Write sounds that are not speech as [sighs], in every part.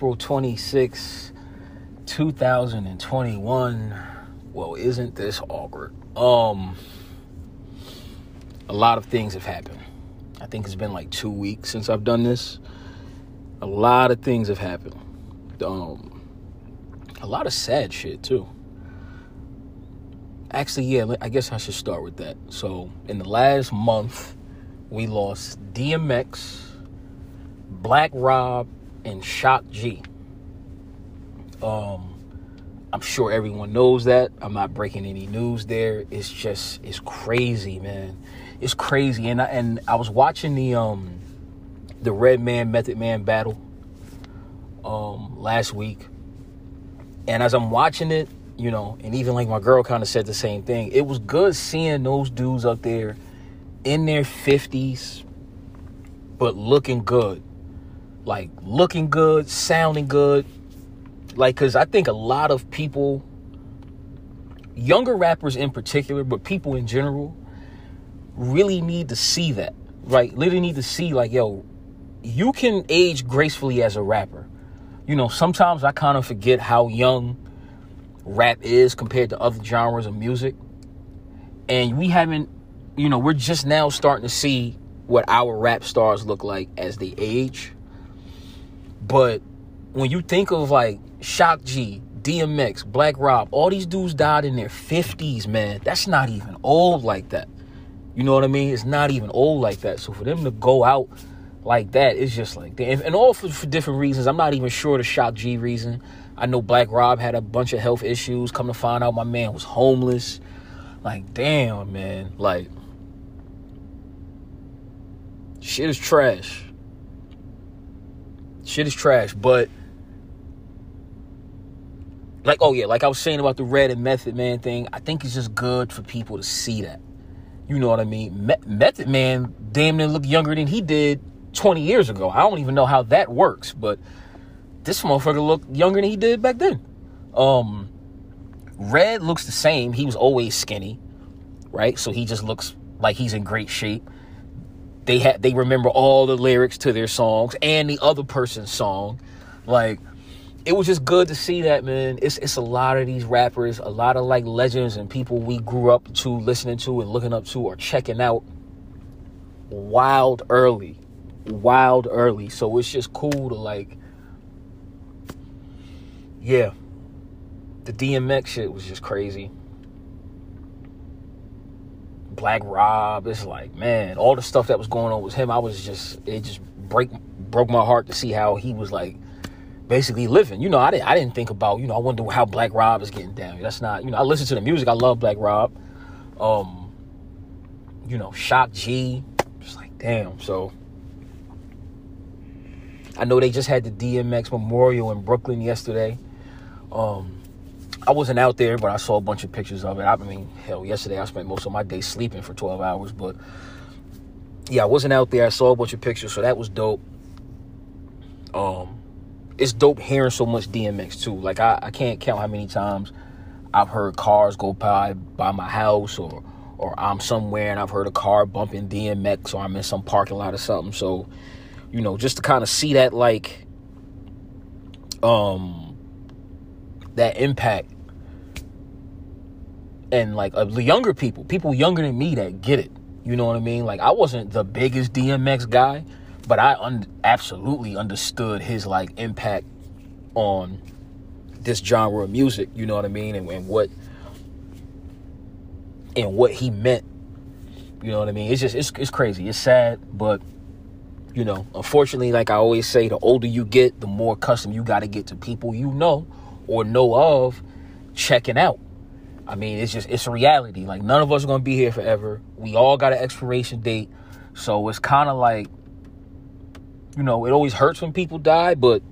April 26, 2021. Well, isn't this awkward? Um a lot of things have happened. I think it's been like 2 weeks since I've done this. A lot of things have happened. Um a lot of sad shit too. Actually, yeah, I guess I should start with that. So, in the last month, we lost DMX, Black Rob, and Shock G. Um, I'm sure everyone knows that. I'm not breaking any news there. It's just it's crazy, man. It's crazy. And I, and I was watching the um the Redman Method Man battle um last week. And as I'm watching it, you know, and even like my girl kind of said the same thing. It was good seeing those dudes up there in their 50s but looking good like looking good, sounding good. Like, cause I think a lot of people, younger rappers in particular, but people in general, really need to see that. Right? Literally need to see, like, yo, you can age gracefully as a rapper. You know, sometimes I kind of forget how young rap is compared to other genres of music. And we haven't, you know, we're just now starting to see what our rap stars look like as they age. But when you think of like Shock G, DMX, Black Rob, all these dudes died in their 50s, man. That's not even old like that. You know what I mean? It's not even old like that. So for them to go out like that, it's just like, and, all for, for different reasons. I'm not even sure the Shock G reason. I know Black Rob had a bunch of health issues. Come to find out, my man was homeless. Like, damn, man. Like, shit is trash shit is trash. But like, oh yeah, like I was saying about the Redman Method Man thing, I think it's just good for people to see that. You know what I mean? Me- Method Man damn near look younger than he did 20 years ago. I don't even know how that works, but this motherfucker looked younger than he did back then. Um, Red looks the same. He was always skinny, right? So he just looks like he's in great shape they had they remember all the lyrics to their songs and the other person's song. Like it was just good to see that, man. It's it's a lot of these rappers, a lot of like legends and people we grew up to listening to and looking up to or checking out wild early. Wild early. So it's just cool to like yeah. The DMX shit was just crazy. Black Rob. It's like, man, all the stuff that was going on with him, I was just it just break broke my heart to see how he was like basically living. You know, I didn't I didn't think about, you know, I wonder how Black Rob is getting down. That's not, you know, I listen to the music. I love Black Rob. Um, you know, Shock G. Just like, damn. So I know they just had the DMX Memorial in Brooklyn yesterday. Um, I wasn't out there, but I saw a bunch of pictures of it. I mean, hell, yesterday I spent most of my day sleeping for 12 hours, but yeah, I wasn't out there. I saw a bunch of pictures, so that was dope. Um, it's dope hearing so much DMX too. Like I, I can't count how many times I've heard cars go by by my house, or or I'm somewhere and I've heard a car bumping DMX, or I'm in some parking lot or something. So, you know, just to kind of see that like, um that impact and like uh, the younger people, people younger than me that get it. You know what I mean? Like I wasn't the biggest DMX guy, but I un- absolutely understood his like impact on this genre of music. You know what I mean? And, and what and what he meant. You know what I mean? It's just it's it's crazy. It's sad, but you know, unfortunately, like I always say, the older you get, the more custom you got to get to people you know or know of checking out. I mean, it's just it's a reality. Like none of us are gonna be here forever. We all got an expiration date, so it's kind of like, you know, it always hurts when people die, but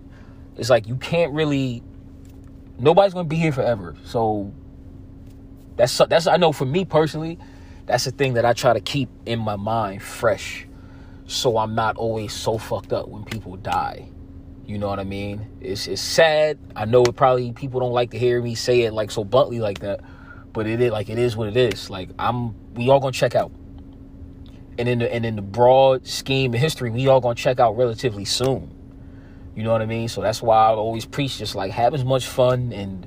it's like you can't really. Nobody's gonna be here forever, so that's that's I know for me personally, that's the thing that I try to keep in my mind fresh, so I'm not always so fucked up when people die. You know what I mean? It's it's sad. I know it probably people don't like to hear me say it like so bluntly like that, but it is like it is what it is. Like I'm we all gonna check out. and in the and in the broad scheme of history, we all gonna check out relatively soon. You know what I mean? So that's why I always preach just like have as much fun and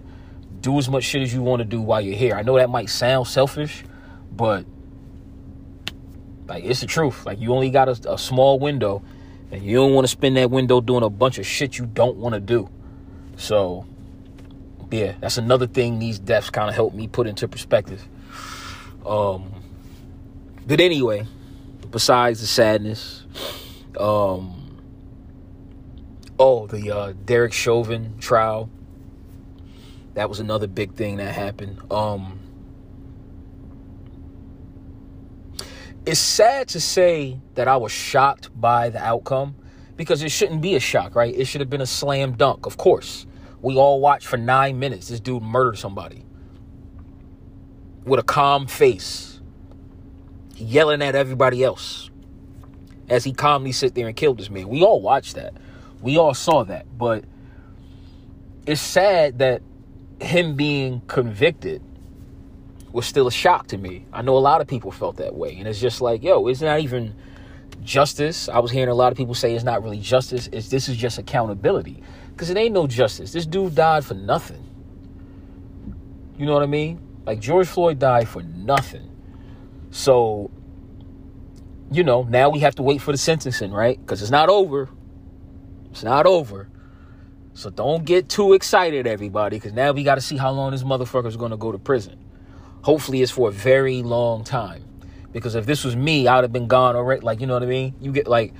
do as much shit as you want to do while you're here. I know that might sound selfish, but like it's the truth. Like you only got a, a small window, and you don't want to spend that window doing a bunch of shit you don't want to do. So yeah, that's another thing these deaths kind of help me put into perspective. Um, but anyway, besides the sadness, um, oh, the uh, Derek Chauvin trial. That was another big thing that happened. Um, it's sad to say that I was shocked by the outcome because it shouldn't be a shock, right? It should have been a slam dunk, of course. We all watched for nine minutes. This dude murdered somebody with a calm face, yelling at everybody else as he calmly sit there and killed this man. We all watched that. We all saw that. But it's sad that him being convicted was still a shock to me. I know a lot of people felt that way. And it's just like, yo, it's not even justice. I was hearing a lot of people say it's not really justice. It's this is just accountability. Because it ain't no justice. This dude died for nothing. You know what I mean? Like George Floyd died for nothing. So, you know, now we have to wait for the sentencing, right? Because it's not over. It's not over. So don't get too excited, everybody, because now we got to see how long this motherfucker is going to go to prison. Hopefully, it's for a very long time. Because if this was me, I'd have been gone already. Like, you know what I mean? You get like,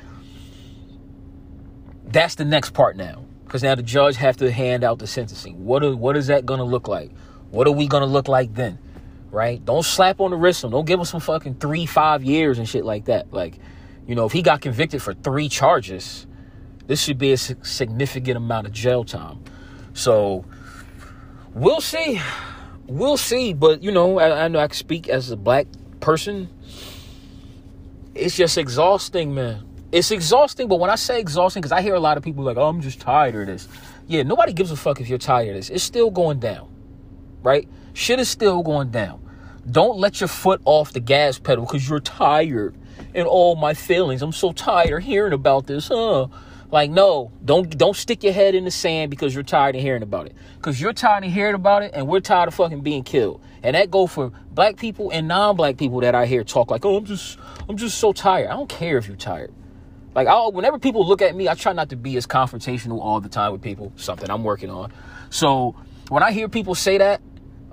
that's the next part now. Because now the judge have to hand out the sentencing. What are, what is that to look like? What are we to look like then? Right? Don't slap on the wrist. On. Don't give him some fucking three, five years and shit like that. Like, you know, if he got convicted for three charges, this should be a significant amount of jail time. So we'll see. We'll see. But, you know, I, I know I can speak as a black person. It's just exhausting, man it's exhausting, but when I say exhausting, because I hear a lot of people like, oh, I'm just tired of this. Yeah, nobody gives a fuck if you're tired of this. It's still going down, right? Shit is still going down. Don't let your foot off the gas pedal because you're tired and all my feelings. I'm so tired of hearing about this, huh? Like, no, don't don't stick your head in the sand because you're tired of hearing about it. Because you're tired of hearing about it, and we're tired of fucking being killed. And that go for black people and non-black people that I hear talk like, oh, I'm just I'm just so tired. I don't care if you're tired. Like, i whenever people look at me, I try not to be as confrontational all the time with people. Something I'm working on. So when I hear people say that,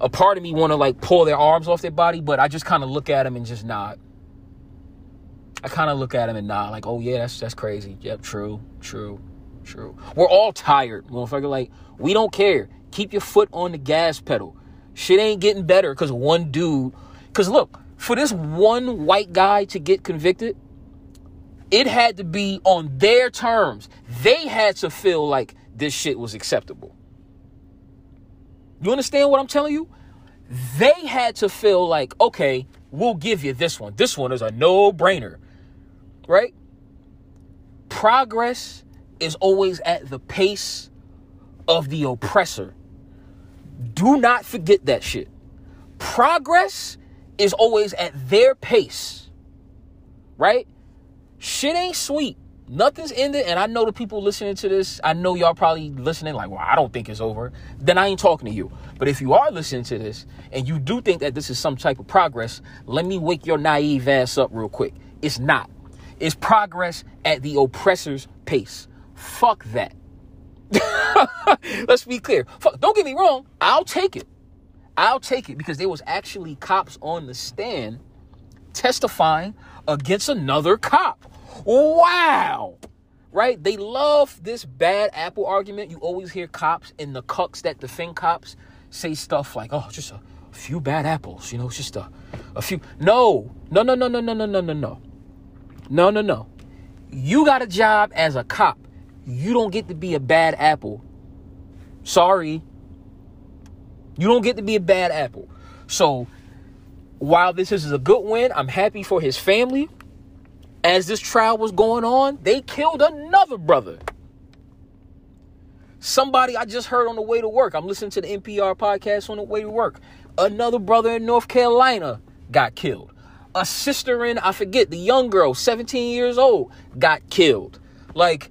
a part of me want to like pull their arms off their body, but I just kind of look at them and just nod. I kind of look at him and nod, like, oh yeah, that's that's crazy. Yep, true, true, true. We're all tired, motherfucker. Like, we don't care. Keep your foot on the gas pedal. Shit ain't getting better because one dude. Because look, for this one white guy to get convicted, it had to be on their terms. They had to feel like this shit was acceptable. You understand what I'm telling you? They had to feel like, okay, we'll give you this one. This one is a no brainer, right? Progress is always at the pace of the oppressor. Do not forget that shit. Progress is always at their pace, right? shit ain't sweet. Nothing's ended, and I know the people listening to this, I know y'all probably listening like, well, I don't think it's over. Then I ain't talking to you. But if you are listening to this and you do think that this is some type of progress, let me wake your naive ass up real quick. It's not. It's progress at the oppressor's pace. Fuck that. [laughs] Let's be clear. Fuck, don't get me wrong. I'll take it. I'll take it because there was actually cops on the stand testifying against another cop. Wow. Right? They love this bad apple argument. You always hear cops and the cucks that defend cops say stuff like, oh, just a few bad apples, you know, just a, a few. No, no, no, no, no, no, no, no, no, no. No, no, no. You got a job as a cop. You don't get to be a bad apple. Sorry. You don't get to be a bad apple. So while this is a good win, I'm happy for his family. As this trial was going on, they killed another brother. Somebody I just heard on the way to work. I'm listening to the NPR podcast on the way to work. Another brother in North Carolina got killed. A sister in, I forget, the young girl, 17 years old, got killed. Like,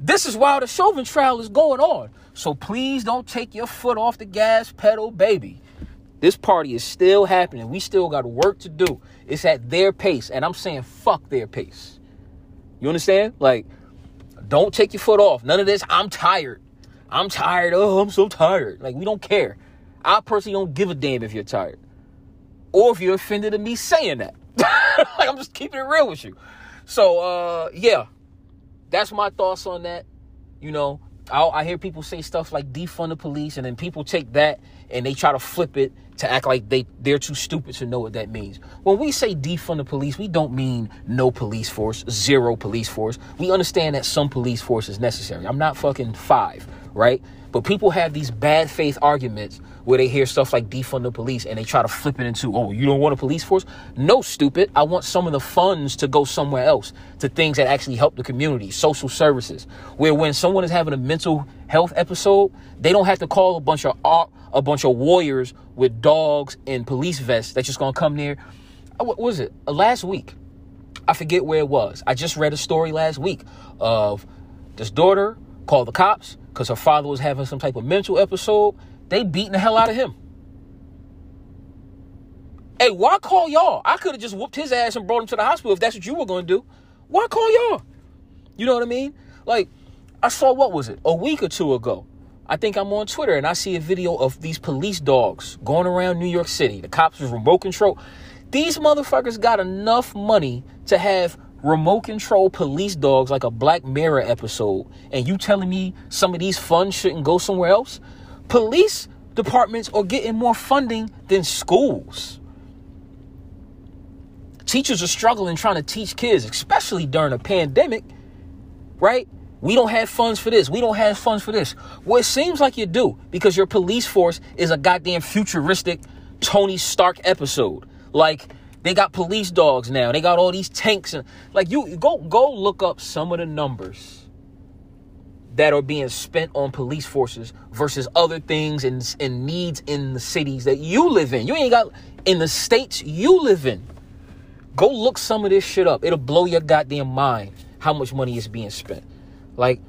this is while the Chauvin trial is going on. So please don't take your foot off the gas pedal, baby. This party is still happening. We still got work to do. It's at their pace. And I'm saying fuck their pace. You understand? Like, don't take your foot off. None of this, I'm tired. I'm tired. Oh, I'm so tired. Like, we don't care. I personally don't give a damn if you're tired. Or if you're offended at me saying that. [laughs] like, I'm just keeping it real with you. So, uh, yeah. That's my thoughts on that. You know, I, I hear people say stuff like defund the police, and then people take that and they try to flip it to act like they they're too stupid to know what that means. When we say defund the police, we don't mean no police force, zero police force. We understand that some police force is necessary. I'm not fucking five, right? But people have these bad faith arguments where they hear stuff like defund the police and they try to flip it into, oh, you don't want a police force? No, stupid. I want some of the funds to go somewhere else to things that actually help the community, social services, where when someone is having a mental health episode, they don't have to call a bunch of a bunch of warriors with dogs and police vests that's just gonna come there. Uh, what was it? Uh, last week. I forget where it was. I just read a story last week of this daughter called the cops because her father was having some type of mental episode. They beating the hell out of him. Hey, why call y'all? I could have just whooped his ass and brought him to the hospital if that's what you were going to do. Why call y'all? You know what I mean? Like, I saw what was it? A week or two ago. I think I'm on Twitter and I see a video of these police dogs going around New York City. The cops with remote control. These motherfuckers got enough money to have remote control police dogs like a Black Mirror episode, and you telling me some of these funds shouldn't go somewhere else? Police departments are getting more funding than schools. Teachers are struggling trying to teach kids, especially during a pandemic, right? We don't have funds for this. We don't have funds for this. Well, it seems like you do because your police force is a goddamn futuristic Tony Stark episode. Like, they got police dogs now. They got all these tanks and like you go go look up some of the numbers that are being spent on police forces versus other things and, and needs in the cities that you live in. You ain't got in the states you live in. Go look some of this shit up. It'll blow your goddamn mind how much money is being spent. Like,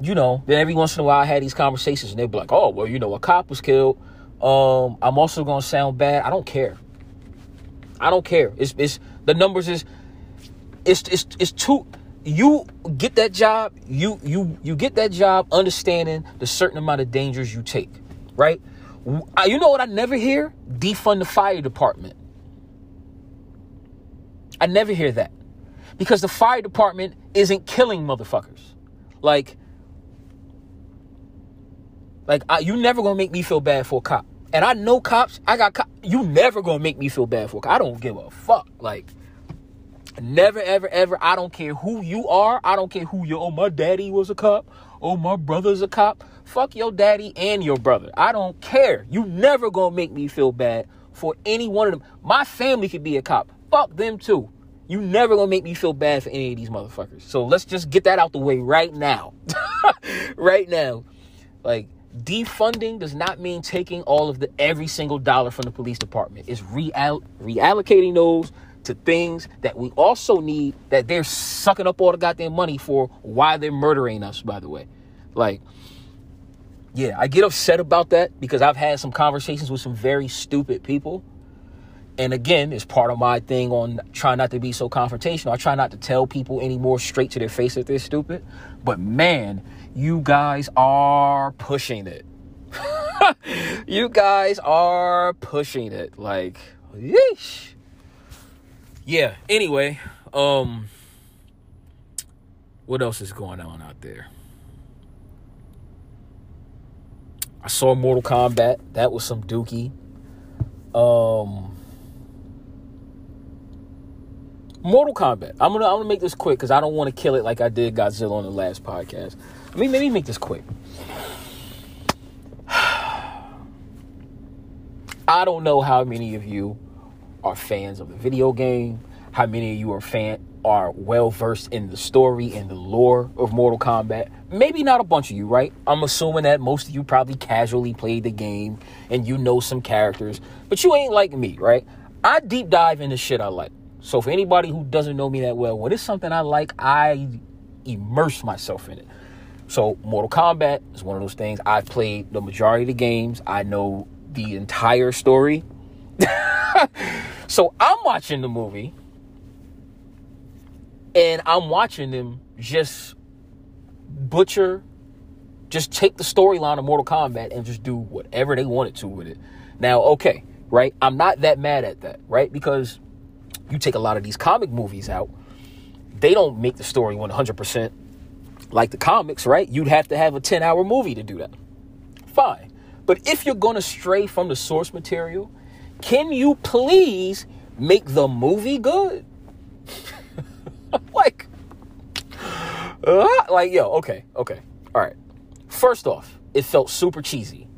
you know, then every once in a while I had these conversations and they'd be like, oh, well, you know, a cop was killed. Um, I'm also gonna sound bad. I don't care. I don't care. It's it's the numbers is it's it's it's too you get that job, you you you get that job understanding the certain amount of dangers you take, right? You know what I never hear? Defund the fire department. I never hear that. Because the fire department isn't killing motherfuckers. Like like I, you never going to make me feel bad for a cop and I know cops, I got cops. You never gonna make me feel bad for. a cop. I don't give a fuck. Like, never, ever, ever. I don't care who you are. I don't care who you. Oh, my daddy was a cop. Oh, my brother's a cop. Fuck your daddy and your brother. I don't care. You never gonna make me feel bad for any one of them. My family could be a cop. Fuck them too. You never gonna make me feel bad for any of these motherfuckers. So let's just get that out the way right now. [laughs] right now. Like, defunding does not mean taking all of the every single dollar from the police department. It's reall- reallocating those to things that we also need that they're sucking up all the goddamn money for why they're murdering us, by the way. Like, yeah, I get upset about that because I've had some conversations with some very stupid people. And again, it's part of my thing on trying not to be so confrontational. I try not to tell people anymore straight to their face that they're stupid. But man, you guys are pushing it. [laughs] you guys are pushing it. Like, yeesh. Yeah, anyway, um what else is going on out there? I saw Mortal Kombat. That was some dookie. Um Mortal Kombat. I'm gonna I'm gonna make this quick because I don't want to kill it like I did Godzilla on the last podcast. Let me make this quick. [sighs] I don't know how many of you are fans of the video game, how many of you are fan are well versed in the story and the lore of Mortal Kombat. Maybe not a bunch of you, right? I'm assuming that most of you probably casually played the game and you know some characters, but you ain't like me, right? I deep dive into shit I like. So for anybody who doesn't know me that well, when it's something I like, I immerse myself in it. So Mortal Kombat is one of those things. I've played the majority of the games. I know the entire story. [laughs] [laughs] so I'm watching the movie and I'm watching them just butcher, just take the storyline of Mortal Kombat and just do whatever they wanted to with it. Now, okay, right? I'm not that mad at that, right? Because you take a lot of these comic movies out, they don't make the story 100% like the comics, right? You'd have to have a 10 hour movie to do that. Fine. But if you're going to stray from the source material, can you please make the movie good? [laughs] like, uh, like, yo, okay, okay. All right. First off, it felt super cheesy.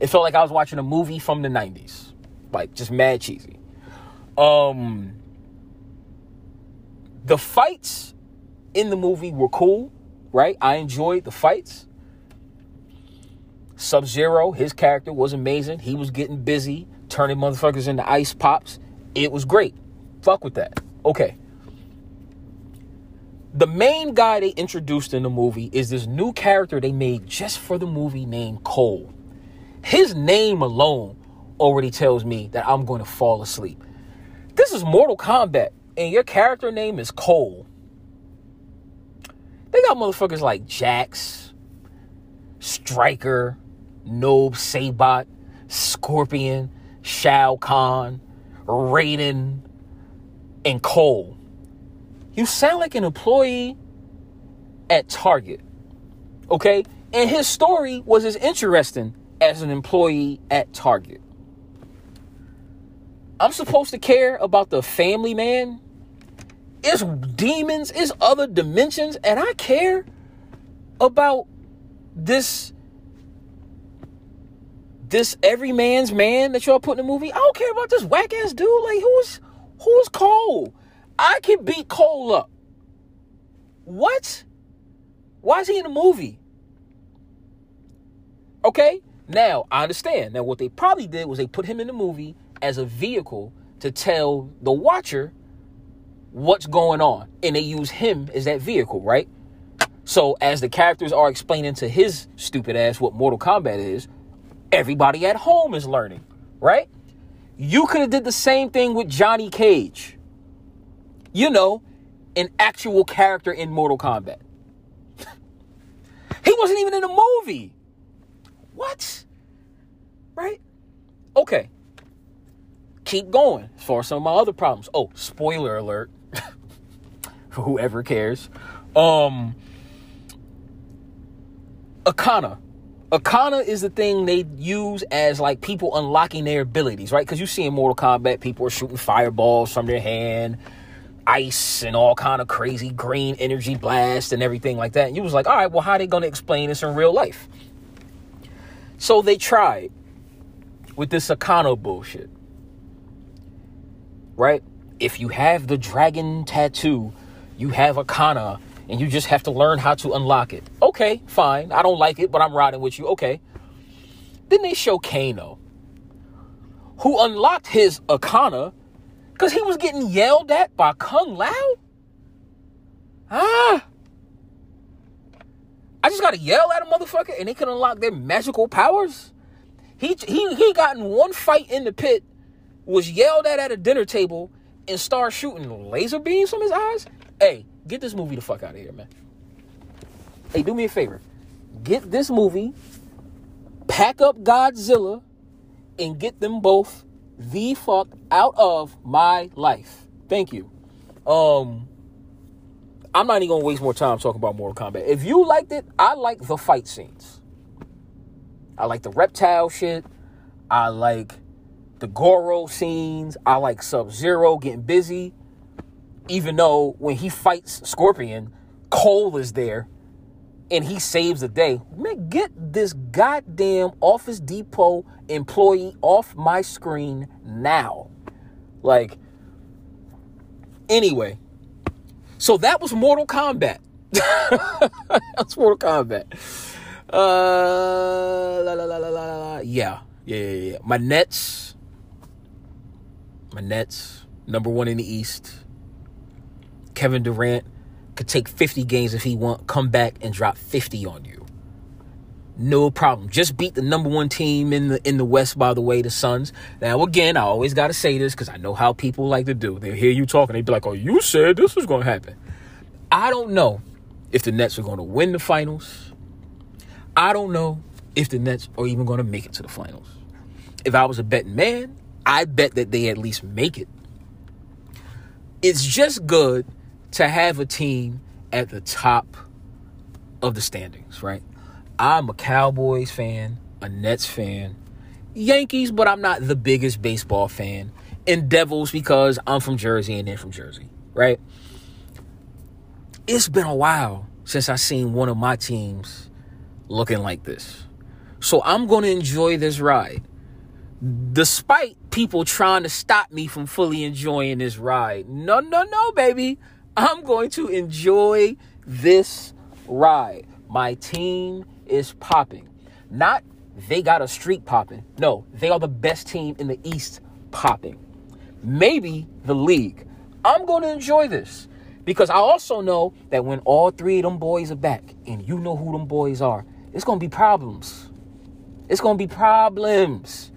It felt like I was watching a movie from the 90s. Like, just mad cheesy. Um, the fights in the movie were cool, right? I enjoyed the fights. Sub Zero, his character was amazing. He was getting busy, turning motherfuckers into ice pops. It was great. Fuck with that. Okay. The main guy they introduced in the movie is this new character they made just for the movie named Cole. His name alone already tells me that I'm going to fall asleep. This is Mortal Kombat and your character name is Cole, they got motherfuckers like Jax, Stryker, Noob Saibot, Scorpion, Shao Kahn, Raiden, and Cole. You sound like an employee at Target. Okay? And his story was as interesting as an employee at Target. I'm supposed to care about the family man. It's demons, it's other dimensions, and I care about this this every man's man that y'all put in the movie. I don't care about this whack ass dude. Like who's who's Cole? I can beat Cole up. What? Why is he in the movie? Okay, now I understand. Now what they probably did was they put him in the movie as a vehicle to tell the watcher what's going on. And they use him as that vehicle, right? So as the characters are explaining to his stupid ass what Mortal Kombat is, everybody at home is learning, right? You could have did the same thing with Johnny Cage. You know, an actual character in Mortal Kombat. [laughs] he wasn't even in the movie. What? Right? Okay keep going as far as some of my other problems. Oh, spoiler alert [laughs] whoever cares. Um, Arcana. Arcana is the thing they use as like people unlocking their abilities, right? Because you see in Mortal Kombat, people are shooting fireballs from their hand, ice, and all kind of crazy green energy blast and everything like that. And you was like, all right, well, how are they to explain this in real life? So they tried with this Arcana bullshit right? If you have the dragon tattoo, you have Arcana, and you just have to learn how to unlock it. Okay, fine. I don't like it, but I'm riding with you. Okay. Then they show Kano, who unlocked his Arcana because he was getting yelled at by Kung Lao. Ah. I just gotta yell at a motherfucker and they can unlock their magical powers. He he he got in one fight in the pit was yelled at at a dinner table and start shooting laser beams from his eyes, hey, get this movie the fuck out of here, man. Hey, do me a favor. Get this movie, pack up Godzilla, and get them both the fuck out of my life. Thank you. Um, I'm not even gonna waste more time talking about Mortal Kombat. If you liked it, I like the fight scenes. I like the reptile shit. I like the Goro scenes. I like Sub Zero getting busy. Even though when he fights Scorpion, Cole is there and he saves the day. Man, get this goddamn Office Depot employee off my screen now. Like, anyway. So that was Mortal Kombat. [laughs] That's Mortal Kombat. Uh, la, la, la, la, la. Yeah, yeah, yeah, yeah. My Nets My Nets, number one in the East. Kevin Durant could take 50 games if he want, come back and drop 50 on you. No problem. Just beat the number one team in the in the West, by the way, the Suns. Now, again, I always got to say this because I know how people like to do. They hear you talking, they be like, "Oh, you said this was to happen." I don't know if the Nets are to win the finals. I don't know if the Nets are even to make it to the finals. If I was a betting man, I bet that they at least make it. It's just good to have a team at the top of the standings, right? I'm a Cowboys fan, a Nets fan, Yankees, but I'm not the biggest baseball fan, and Devils because I'm from Jersey and they're from Jersey, right? It's been a while since I seen one of my teams looking like this. So I'm going to enjoy this ride. Despite people trying to stop me from fully enjoying this ride. No, no, no, baby. I'm going to enjoy this ride. My team is popping. Not they got a streak popping. No, they are the best team in the East popping. Maybe the league. I'm going to enjoy this because I also know that when all three of them boys are back and you know who them boys are, it's going to be problems. It's going to be problems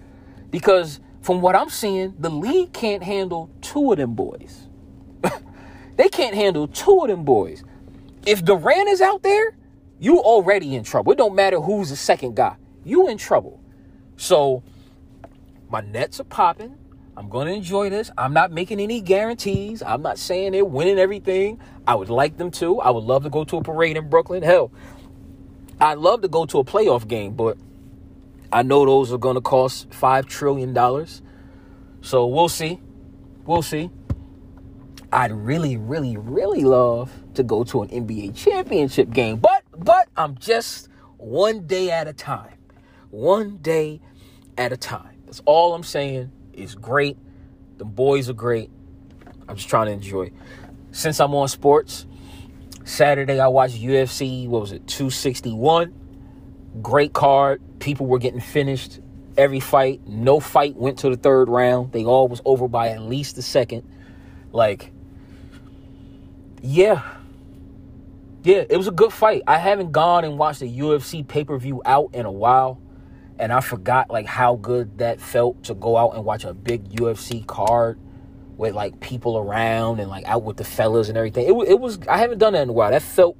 because from what I'm seeing, the league can't handle two of them boys. They can't handle two of them boys. If Durant is out there, you already in trouble. It don't matter who's the second guy. You in trouble. So my nets are popping. I'm going to enjoy this. I'm not making any guarantees. I'm not saying they're winning everything. I would like them to. I would love to go to a parade in Brooklyn. Hell, I'd love to go to a playoff game, but I know those are going to cost $5 trillion. So we'll see. We'll see. I'd really, really, really love to go to an NBA championship game, but but I'm just one day at a time. One day at a time. That's all I'm saying. It's great. The boys are great. I'm just trying to enjoy. Since I'm on sports, Saturday I watched UFC. What was it? 261. Great card. People were getting finished every fight. No fight went to the third round. They all was over by at least the second. Like, yeah, yeah, it was a good fight. I haven't gone and watched a UFC pay per view out in a while, and I forgot like how good that felt to go out and watch a big UFC card with like people around and like out with the fellas and everything. It, it was I haven't done that in a while. That felt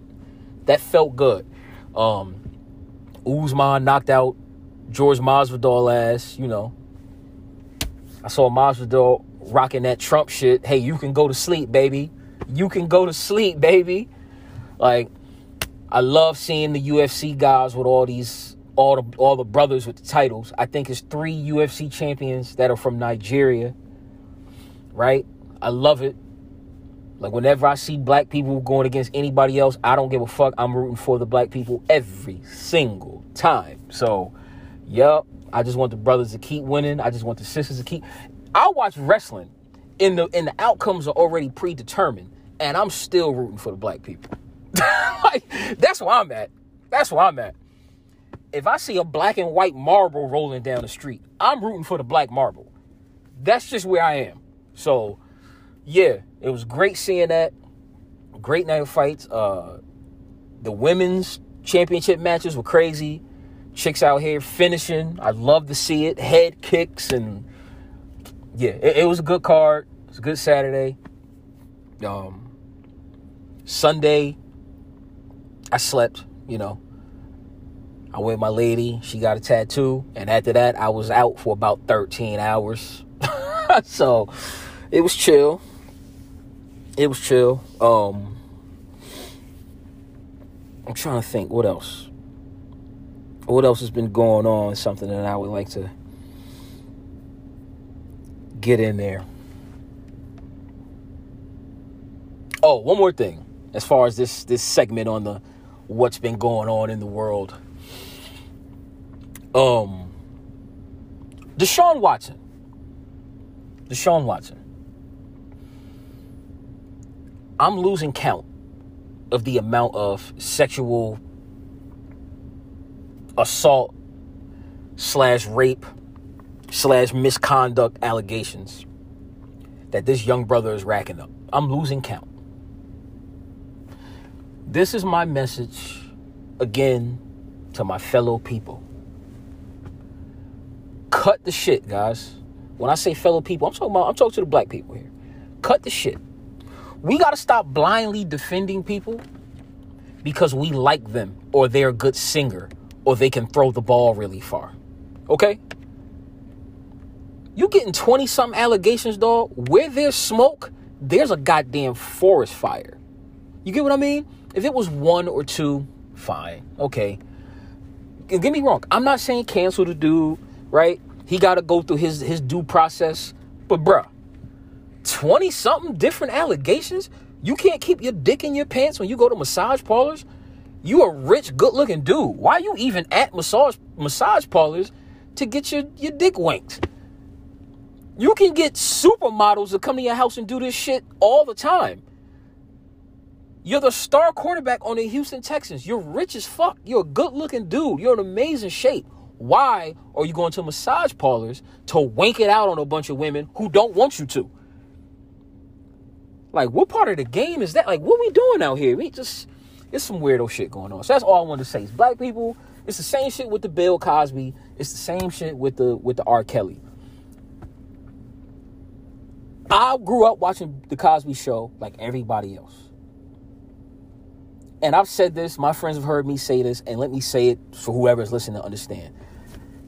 that felt good. Um, Usman knocked out George Masvidal ass. You know, I saw Masvidal rocking that Trump shit. Hey, you can go to sleep, baby. You can go to sleep, baby. Like, I love seeing the UFC guys with all these all the all the brothers with the titles. I think it's three UFC champions that are from Nigeria. Right? I love it. Like whenever I see black people going against anybody else, I don't give a fuck. I'm rooting for the black people every single time. So, yep. I just want the brothers to keep winning. I just want the sisters to keep. I watch wrestling, and the and the outcomes are already predetermined, and I'm still rooting for the black people. [laughs] like, that's where I'm at. That's where I'm at. If I see a black and white marble rolling down the street, I'm rooting for the black marble. That's just where I am. So, yeah, it was great seeing that. Great night of fights. Uh, the women's championship matches were crazy. Chicks out here finishing. I love to see it. Head kicks and yeah, it, it was a good card. It was a good Saturday. Um, Sunday, I slept, you know. I went with my lady, she got a tattoo, and after that I was out for about 13 hours. [laughs] so it was chill. It was chill. Um I'm trying to think what else. What else has been going on? Something that I would like to get in there. Oh, one more thing. As far as this this segment on the what's been going on in the world. Um, Deshaun Watson. Deshaun Watson. I'm losing count of the amount of sexual assault slash rape slash misconduct allegations that this young brother is racking up. I'm losing count. This is my message again to my fellow people. Cut the shit, guys. When I say fellow people, I'm talking about I'm talking to the black people here. Cut the shit. We got to stop blindly defending people because we like them or they're a good singer or they can throw the ball really far. Okay? You getting 20 something allegations, dog. Where there's smoke, there's a goddamn forest fire. You get what I mean? If it was one or two, fine. Okay. Get me wrong. I'm not saying cancel the dude, right? He got to go through his his due process. But bruh, 20 something different allegations? You can't keep your dick in your pants when you go to massage parlors? You a rich, good looking dude. Why you even at massage massage parlors to get your, your dick winked? You can get supermodels to come to your house and do this shit all the time. You're the star quarterback on the Houston Texans. You're rich as fuck. You're a good looking dude. You're in amazing shape. Why are you going to massage parlors to wank it out on a bunch of women who don't want you to? Like, what part of the game is that? Like, what we doing out here? We just, it's some weirdo shit going on. So that's all I wanted to say. It's black people. It's the same shit with the Bill Cosby. It's the same shit with the with the R. Kelly. I grew up watching the Cosby Show like everybody else. And I've said this, my friends have heard me say this, and let me say it for whoever's listening to understand.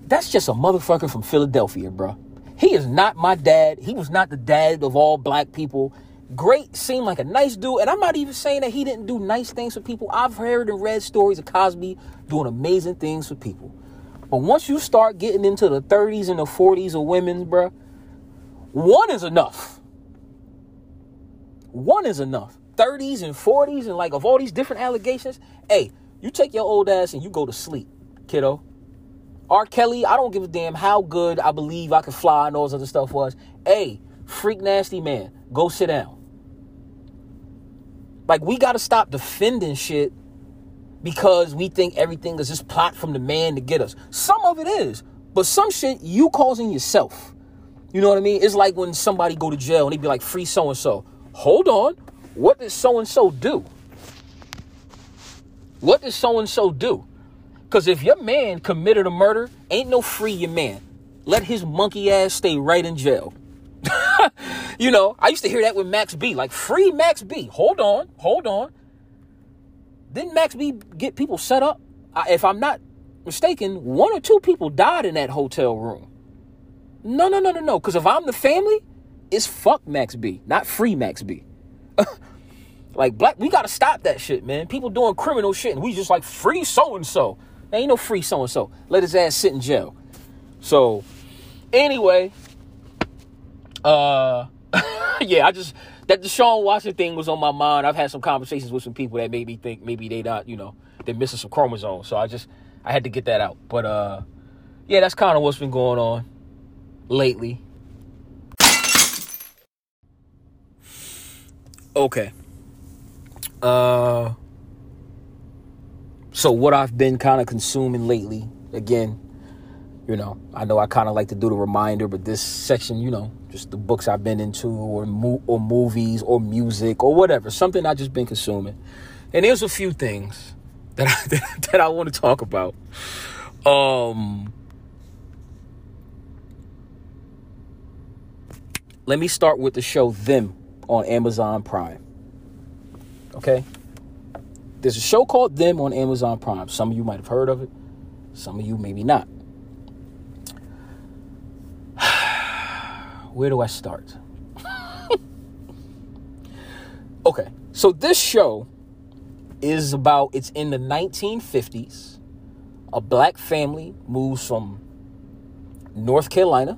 That's just a motherfucker from Philadelphia, bro. He is not my dad. He was not the dad of all black people great, seemed like a nice dude. And I'm not even saying that he didn't do nice things for people. I've heard and read stories of Cosby doing amazing things for people. But once you start getting into the 30s and the 40s of women, bruh, one is enough. One is enough. 30s and 40s and like of all these different allegations. Hey, you take your old ass and you go to sleep, kiddo. R. Kelly, I don't give a damn how good I believe I could fly and all this other stuff was. Hey, freak nasty man, go sit down. Like we got to stop defending shit because we think everything is just plot from the man to get us. Some of it is, but some shit you causing yourself. You know what I mean? It's like when somebody go to jail and they be like, free so and so. Hold on. What did so and so do? What did so and so do? Because if your man committed a murder, ain't no free your man. Let his monkey ass stay right in jail. [laughs] you know, I used to hear that with Max B, like free Max B. Hold on, hold on. Didn't Max B get people set up? I, if I'm not mistaken, one or two people died in that hotel room. No, no, no, no, no. Because if I'm the family, it's fuck Max B, not free Max B. [laughs] like black, we gotta stop that shit, man. People doing criminal shit, and we just like free so and so. Ain't no free so and so. Let his ass sit in jail. So, anyway, uh, [laughs] yeah, I just that Deshaun Watson thing was on my mind. I've had some conversations with some people that made me think maybe they not, you know, they're missing some chromosomes. So I just I had to get that out. But uh, yeah, that's kind of what's been going on lately. Okay. Uh so what I've been kind of consuming lately, again, you know, I know I kind of like to do the reminder, but this section, you know, just the books I've been into, or mo- or movies, or music, or whatever, something I just been consuming. And there's a few things that I, [laughs] that I want to talk about. Um, let me start with the show Them on Amazon Prime. Okay, there's a show called Them on Amazon Prime. Some of you might have heard of it. Some of you maybe not. [sighs] where do I start? [laughs] okay, so this show is about it's in the 1950s. A black family moves from North Carolina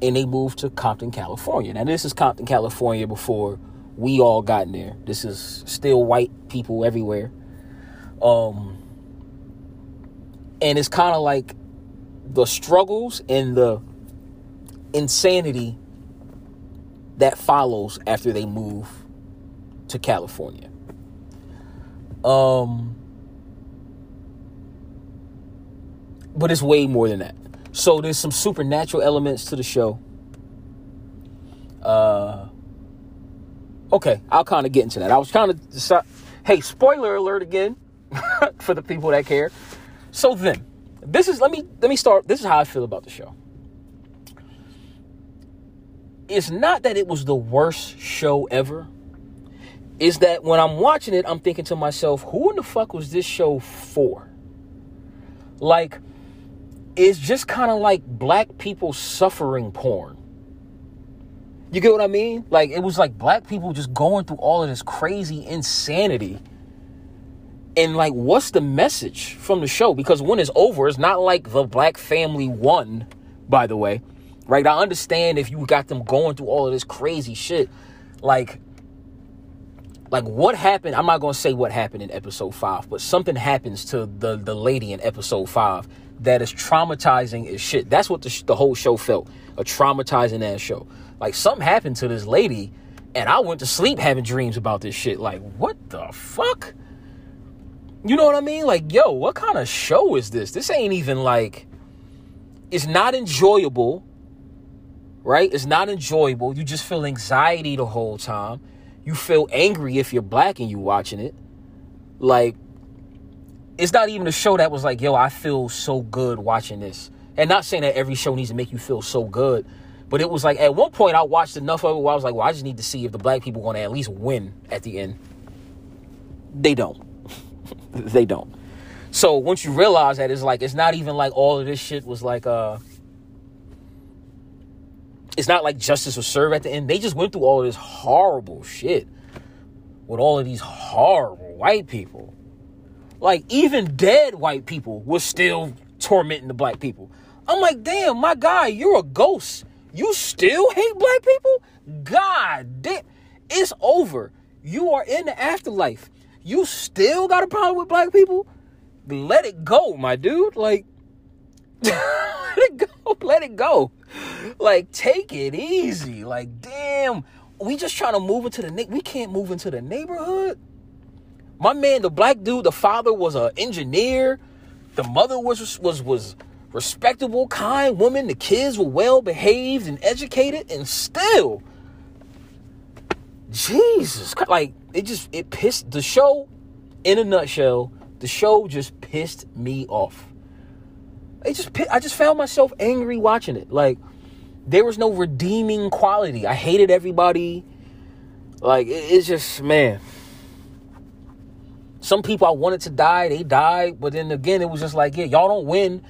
and they move to Compton, California. Now, this is Compton, California before we all got there. This is still white people everywhere. Um, and it's kind of like the struggles and the insanity that follows after they move to California. Um, but it's way more than that. So there's some supernatural elements to the show. Uh, okay, I'll kind of get into that. I was kind of. Hey, spoiler alert again [laughs] for the people that care. So then, this is let me let me start. This is how I feel about the show. It's not that it was the worst show ever. Is that when I'm watching it, I'm thinking to myself, who in the fuck was this show for? Like, it's just kind of like black people suffering porn. You get what I mean? Like it was like black people just going through all of this crazy insanity. And like what's the message from the show? Because when it's over, it's not like the black family won, by the way. Right? I understand if you got them going through all of this crazy shit. Like like what happened i'm not going to say what happened in episode 5 but something happens to the the lady in episode 5 that is traumatizing as shit that's what the, the whole show felt a traumatizing ass show like something happened to this lady and i went to sleep having dreams about this shit. Like what the fuck? You know what i mean? Like yo what kind of show is this? This ain't even like it's not enjoyable right? It's not enjoyable. You just feel anxiety the whole time. You feel angry if you're black and you watching it. Like, it's not even a show that was like, yo, I feel so good watching this. And not saying that every show needs to make you feel so good, but it was like at one point I watched enough of it where I was like, well, I just need to see if the black people going to at least win at the end. They don't. [laughs] they don't. So once you realize that it's like it's not even like all of this shit was like uh it's not like justice was served at the end. They just went through all of this horrible shit with all of these horrible white people. Like even dead white people were still tormenting the black people. I'm like, damn, my guy, you're a ghost. You still hate black people? God damn. It's over. You are in the afterlife. You still got a problem with black people? Let it go, my dude. Like, [laughs] let it go. Let it go. Like, take it easy. Like, damn, we just trying to move into the na- we can't move into the neighborhood. My man, the black dude, the father was an engineer. The mother was was was respectable, kind woman. The kids were well behaved and educated, and still, Jesus, like it just it pissed the show. In a nutshell, the show just pissed me off. It just I just found myself angry watching it. Like there was no redeeming quality. I hated everybody. Like it's just man. Some people I wanted to die, they died, but then again, it was just like, yeah, y'all don't win.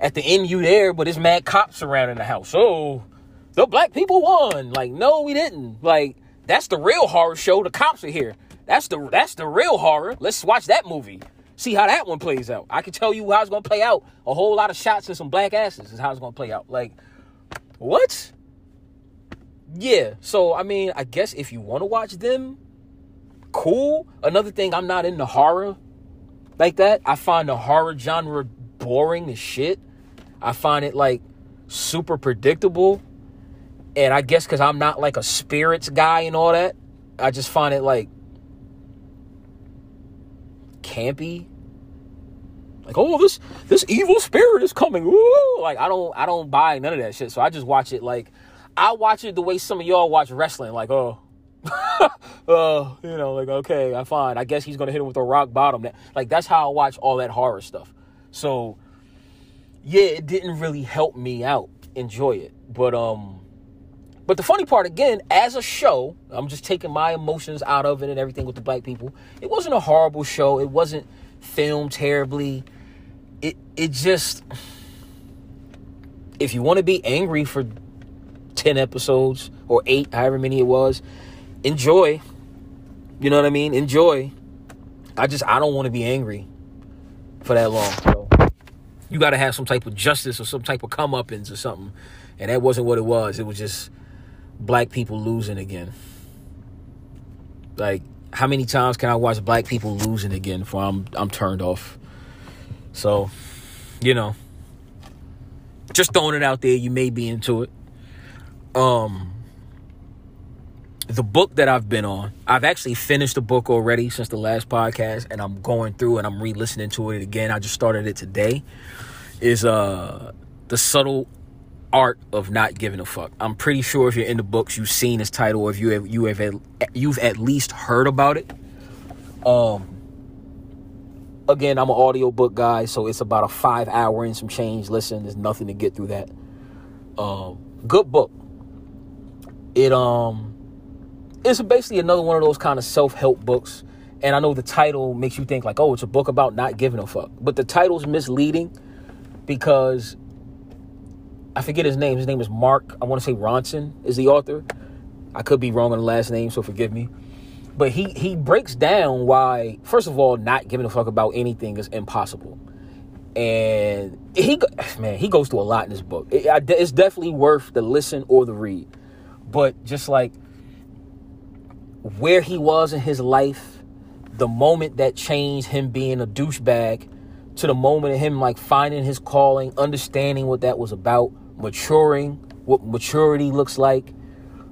At the end, you there, but it's mad cops surrounding the house. So the black people won. Like, no, we didn't. Like, that's the real horror show. The cops are here. That's the that's the real horror. Let's watch that movie. See how that one plays out. I can tell you how it's gonna play out. A whole lot of shots and some black asses is how it's gonna play out. Like, what? Yeah. So I mean, I guess if you want to watch them, cool. Another thing, I'm not into horror like that. I find the horror genre boring as shit. I find it like super predictable. And I guess because I'm not like a spirits guy and all that, I just find it like campy. Like, oh, this this evil spirit is coming. Ooh. Like, I don't I don't buy none of that shit. So I just watch it like I watch it the way some of y'all watch wrestling. Like, oh, [laughs] oh, you know, like okay, I find. I guess he's gonna hit him with a rock bottom. Like that's how I watch all that horror stuff. So yeah, it didn't really help me out enjoy it. But um, but the funny part again, as a show, I'm just taking my emotions out of it and everything with the black people. It wasn't a horrible show. It wasn't filmed terribly it it just if you want to be angry for 10 episodes or 8 however many it was enjoy you know what i mean enjoy i just i don't want to be angry for that long so you got to have some type of justice or some type of comeuppance or something and that wasn't what it was it was just black people losing again like how many times can i watch black people losing again before i'm i'm turned off so, you know, just throwing it out there. You may be into it. Um, the book that I've been on, I've actually finished the book already since the last podcast, and I'm going through and I'm re-listening to it again. I just started it today. Is uh the subtle art of not giving a fuck. I'm pretty sure if you're in the books, you've seen this title, or if you have you have you've at least heard about it. Um. Again, I'm an audiobook guy, so it's about a five hour and some change. Listen, there's nothing to get through that. Um, good book. It um, it's basically another one of those kind of self help books. And I know the title makes you think like, oh, it's a book about not giving a fuck. But the title's misleading because I forget his name. His name is Mark. I want to say Ronson is the author. I could be wrong on the last name, so forgive me. But he he breaks down why, first of all, not giving a fuck about anything is impossible. And he man, he goes through a lot in this book. It, it's definitely worth the listen or the read. But just like where he was in his life, the moment that changed him being a douchebag to the moment of him like finding his calling, understanding what that was about, maturing, what maturity looks like,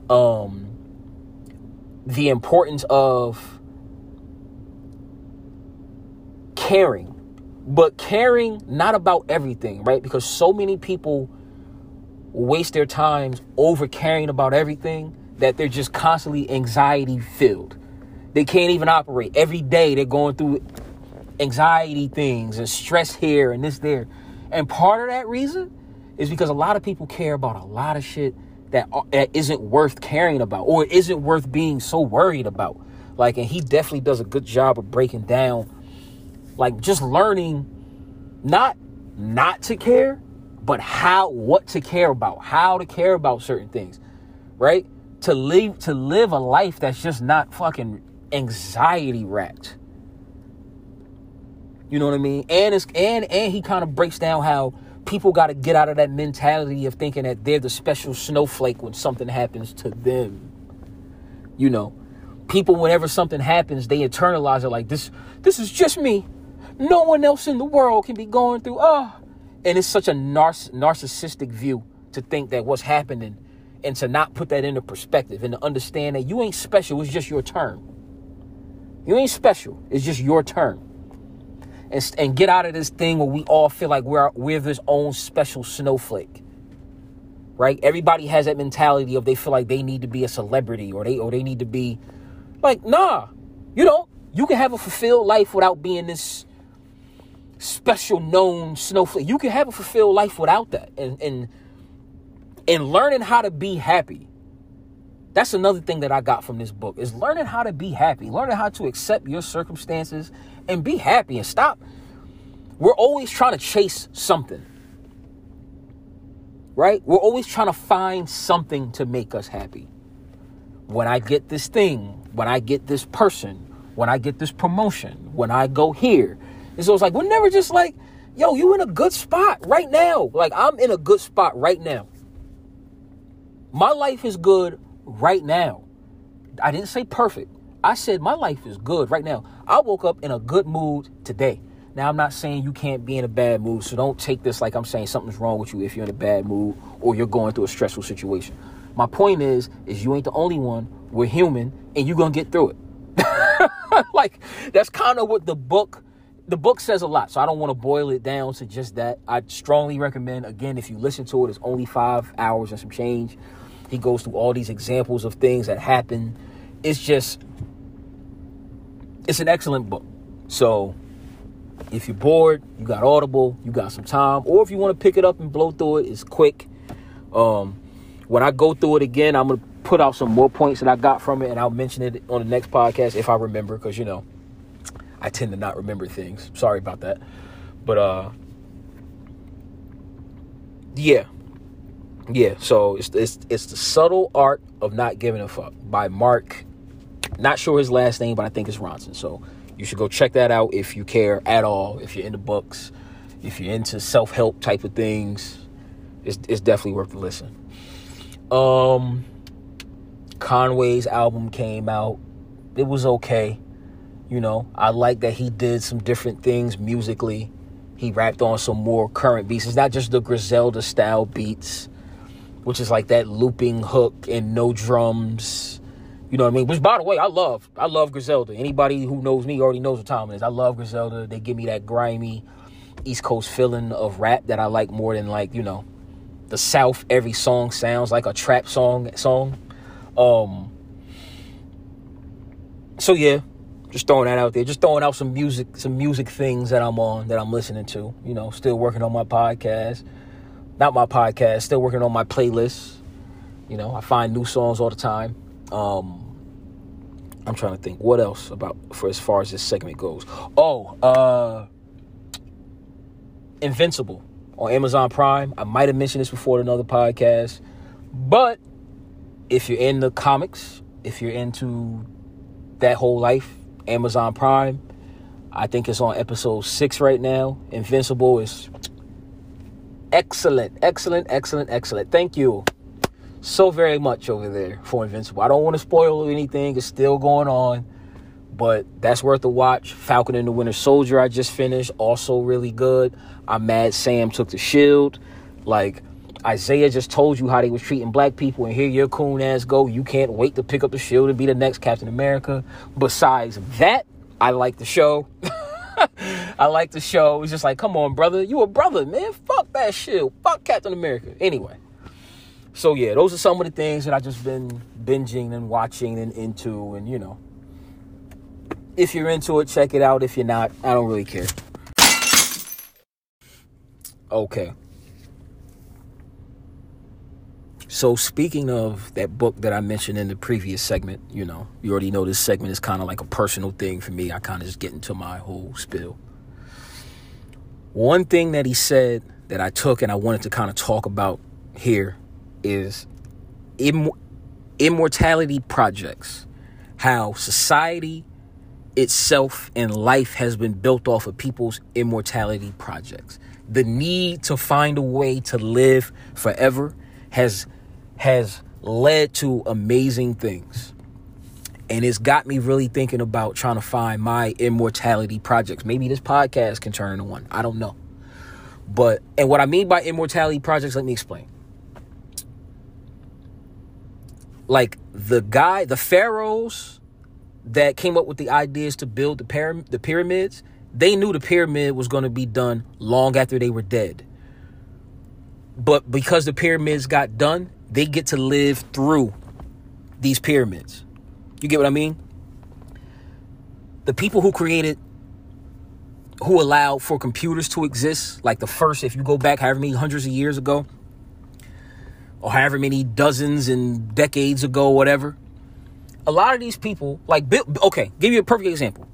um, the importance of caring, but caring not about everything, right? Because so many people waste their times over caring about everything that they're just constantly anxiety filled. They can't even operate. Every day they're going through anxiety things and stress here and this there. And part of that reason is because a lot of people care about a lot of shit that, uh, that isn't worth caring about or isn't worth being so worried about. Like, and he definitely does a good job of breaking down, like, just learning not not to care, but how what to care about, how to care about certain things, right? To live to live a life that's just not fucking anxiety wrapped. You know what I mean? And it's and and he kind of breaks down how people got to get out of that mentality of thinking that they're the special snowflake when something happens to them. You know, people whenever something happens, they internalize it like this. This is just me. No one else in the world can be going through. Ah, oh. and it's such a narciss- narcissistic view to think that what's happening and to not put that into perspective and to understand that you ain't special. It's just your turn. You ain't special. It's just your turn and, and get out of this thing where we all feel like we're we're this own special snowflake right everybody has that mentality of they feel like they need to be a celebrity or they or they need to be like nah you don't you can have a fulfilled life without being this special known snowflake you can have a fulfilled life without that and and and learning how to be happy that's another thing that I got from this book is learning how to be happy, learning how to accept your circumstances and be happy and stop. We're always trying to chase something. Right? We're always trying to find something to make us happy. When I get this thing, when I get this person, when I get this promotion, when I go here. And so it's like, we're never just like, yo, you in a good spot right now. Like, I'm in a good spot right now. My life is good right now. I didn't say perfect. I said my life is good right now. I woke up in a good mood today. Now I'm not saying you can't be in a bad mood, so don't take this like I'm saying something's wrong with you if you're in a bad mood or you're going through a stressful situation. My point is, is you ain't the only one. We're human, and you're gonna get through it. [laughs] like that's kind of what the book the book says a lot, so I don't want to boil it down to just that. I strongly recommend, again, if you listen to it, it's only five hours and some change. He goes through all these examples of things that happen. It's just, it's an excellent book. So if you're bored, you got Audible, you got some time, or if you want to pick it up and blow through it, it's quick. Um, when I go through it again, I'm gonna put out some more points that I got from it, and I'll mention it on the next podcast if I remember, because you know I tend to not remember things. Sorry about that, but uh, yeah, yeah, so it's, it's it's the subtle art of not giving a fuck by Mark. Not sure his last name, but I think it's Ronson. So you should go check that out if you care at all. If you're into books, if you're into self help type of things, it's it's definitely worth the listen. Um, Conway's album came out. It was okay. You know, I like that he did some different things musically. He rapped on some more current beats. It's not just the Griselda style beats which is like that looping hook and no drums. You know what I mean? Which, by the way, I love. I love Griselda. Anybody who knows me already knows what time it is. I love Griselda. They give me that grimy East Coast feeling of rap that I like more than like you know the South, every song sounds like a trap song song. Um so yeah, just throwing that out there. Just throwing out some music, some music things that I'm on, that I'm listening to. You know, still working on my podcast. Not my podcast, still working on my playlist. You know, I find new songs all the time. Um I'm trying to think what else about for as far as this segment goes. Oh, uh Invincible on Amazon Prime. I might have mentioned this before in another podcast, but if you're in the comics, if you're into that whole life, Amazon Prime, I think it's on episode six right now. Invincible is excellent, excellent, excellent, excellent. Thank you so very much over there for Invincible. I don't want to spoil anything, it's still going on but that's worth a watch. Falcon and the Winter Soldier, I just finished, also really good. I'm mad Sam took the shield. Like Isaiah just told you how they was treating black people, and here your coon ass go. You can't wait to pick up the shield and be the next Captain America. Besides that, I like the show. [laughs] I like the show. It's just like, come on, brother, you a brother, man. Fuck that shit. Fuck Captain America. Anyway. So yeah, those are some of the things that I just been binging and watching and into, and you know, if you're into it, check it out. If you're not, I don't really care. Okay. So, speaking of that book that I mentioned in the previous segment, you know, you already know this segment is kind of like a personal thing for me. I kind of just get into my whole spill. One thing that he said that I took and I wanted to kind of talk about here is Im- immortality projects. How society itself and life has been built off of people's immortality projects. The need to find a way to live forever has has led to amazing things. And it's got me really thinking about trying to find my immortality projects. Maybe this podcast can turn into one. I don't know. But and what I mean by immortality projects, let me explain. Like the guy, the pharaohs that came up with the ideas to build the, pyram- the pyramids, they knew the pyramid was going to be done long after they were dead. But because the pyramids got done, they get to live through these pyramids. You get what I mean? The people who created, who allowed for computers to exist, like the first, if you go back however many hundreds of years ago, or however many dozens and decades ago, whatever, a lot of these people, like Bill, okay, give you a perfect example.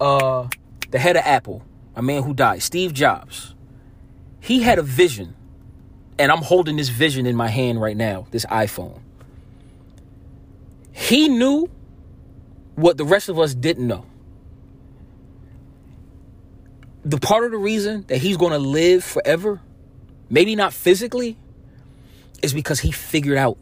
Uh, the head of Apple, a man who died, Steve Jobs. He had a vision, and I'm holding this vision in my hand right now, this iPhone. He knew what the rest of us didn't know. The part of the reason that he's going to live forever, maybe not physically, is because he figured out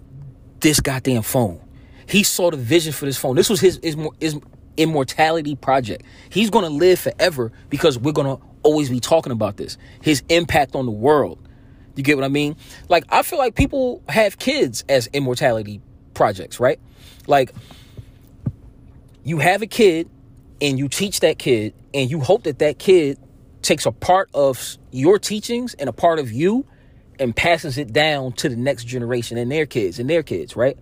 this goddamn phone. He saw the vision for this phone. This was his, his, his immortality project. He's going to live forever because we're going to always be talking about this. His impact on the world. You get what I mean? Like, I feel like people have kids as immortality projects, right? Like, you have a kid and you teach that kid, and you hope that that kid takes a part of your teachings and a part of you and passes it down to the next generation and their kids and their kids, right?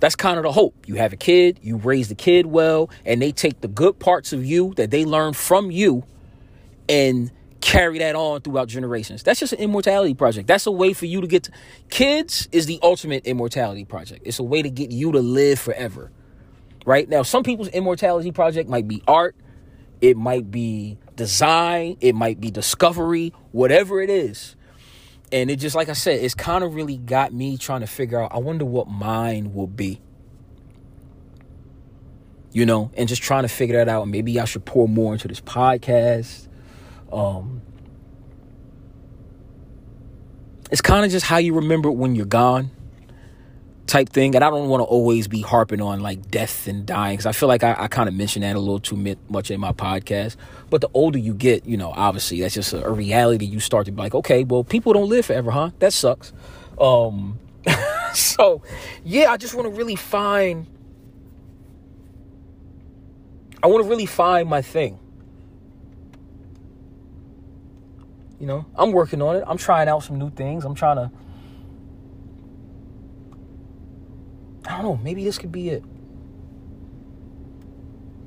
That's kind of the hope. You have a kid, you raise the kid well, and they take the good parts of you that they learn from you and carry that on throughout generations. That's just an immortality project. That's a way for you to get to kids is the ultimate immortality project. It's a way to get you to live forever. Right? Now, some people's immortality project might be art, it might be design, it might be discovery, whatever it is and it just like I said, it's kind of really got me trying to figure out. I wonder what mine will be. You know, and just trying to figure that out. Maybe I should pour more into this podcast. Um, it's kind of just how you remember when you're gone type thing. And I don't want to always be harping on like death and dying because I feel like I, I kind of mentioned that a little too much in my podcast. But the older you get, you know, obviously that's just a, a reality. You start to be like, okay, well, people don't live forever, huh? That sucks. Um, [laughs] so yeah, I just want to really find. I want to really find my thing. You know, I'm working on it. I'm trying out some new things. I'm trying to. I don't know. Maybe this could be it.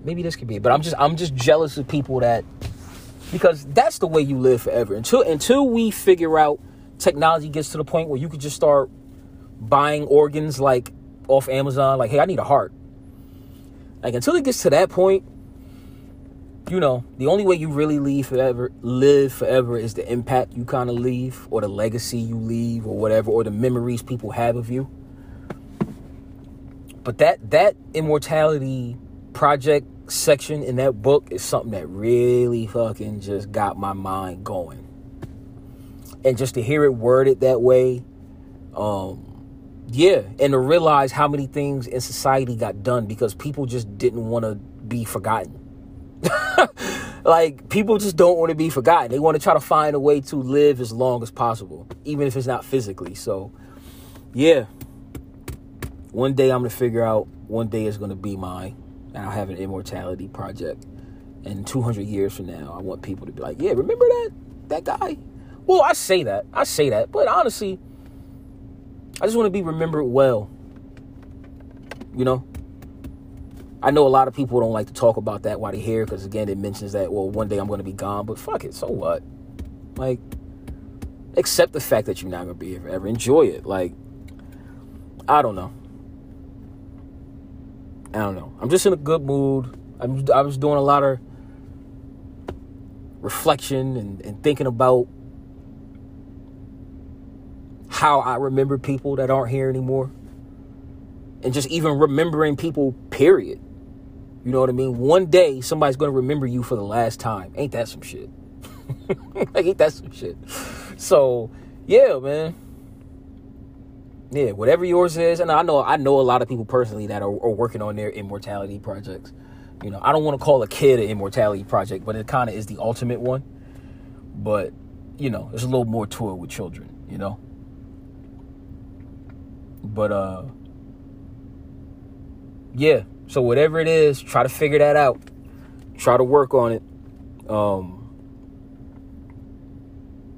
Maybe this could be it. But I'm just I'm just jealous of people that because that's the way you live forever. Until until we figure out technology gets to the point where you could just start buying organs like off Amazon, like, hey, I need a heart. Like until it gets to that point, you know, the only way you really leave forever, live forever is the impact you kind of leave, or the legacy you leave, or whatever, or the memories people have of you. But that that immortality project section in that book is something that really fucking just got my mind going. And just to hear it worded that way, um, yeah, and to realize how many things in society got done because people just didn't want to be forgotten. Like people just don't want to be forgotten. They want to try to find a way to live as long as possible, even if it's not physically. So, yeah. One day I'm gonna figure out. One day is gonna be mine, and I'll have an immortality project. And 200 years from now, I want people to be like, "Yeah, remember that that guy?" Well, I say that, I say that, but honestly, I just want to be remembered well. You know, I know a lot of people don't like to talk about that while they're here because again, it mentions that well, one day I'm going to be gone. But fuck it, so what? Like, accept the fact that you're not going to be here forever. Enjoy it. Like, I don't know. I don't know. I'm just in a good mood. I'm, I was doing a lot of reflection and, and thinking about how I remember people that aren't here anymore. And just even remembering people, period. You know what I mean? One day somebody's gonna remember you for the last time. Ain't that some shit? [laughs] ain't that some shit? So, yeah, man. Yeah, whatever yours is, and I know I know a lot of people personally that are, are working on their immortality projects. You know, I don't want to call a kid an immortality project, but it kind of is the ultimate one. But you know, there's a little more to it with children. You know, but uh, yeah, so whatever it is, try to figure that out. Try to work on it. Um,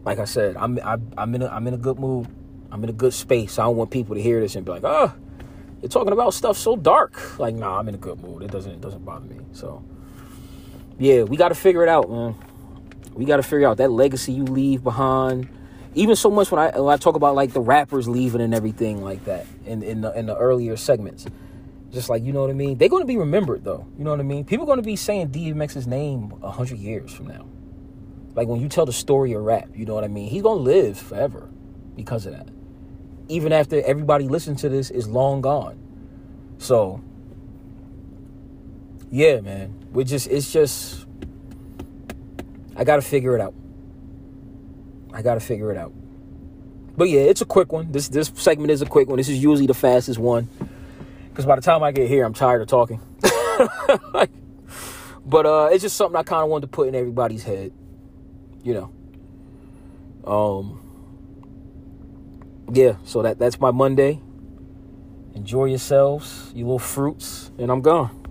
like I said, I'm I, am i am in a, I'm in a good mood. I'm in a good space. I don't want people to hear this and be like, "Oh, you're talking about stuff so dark." Like, nah, I'm in a good mood. It doesn't it doesn't bother me. So, yeah, we got to figure it out, man. We got to figure out that legacy you leave behind. Even so much when I when I talk about like the rappers leaving and everything like that in in the in the earlier segments just like, you know what I mean? They're going to be remembered, though. You know what I mean? People are going to be saying DMX's name 100 years from now. Like when you tell the story of rap, you know what I mean? He's going to live forever because of that. Even after everybody listening to this is long gone. So, yeah, man. We just, it's just, I got to figure it out. I got to figure it out. But yeah, it's a quick one. This this segment is a quick one. This is usually the fastest one because by the time I get here, I'm tired of talking. [laughs] like, but uh, it's just something I kind of wanted to put in everybody's head, you know. Um, yeah, so that that's my Monday. Enjoy yourselves, you little fruits, and I'm gone.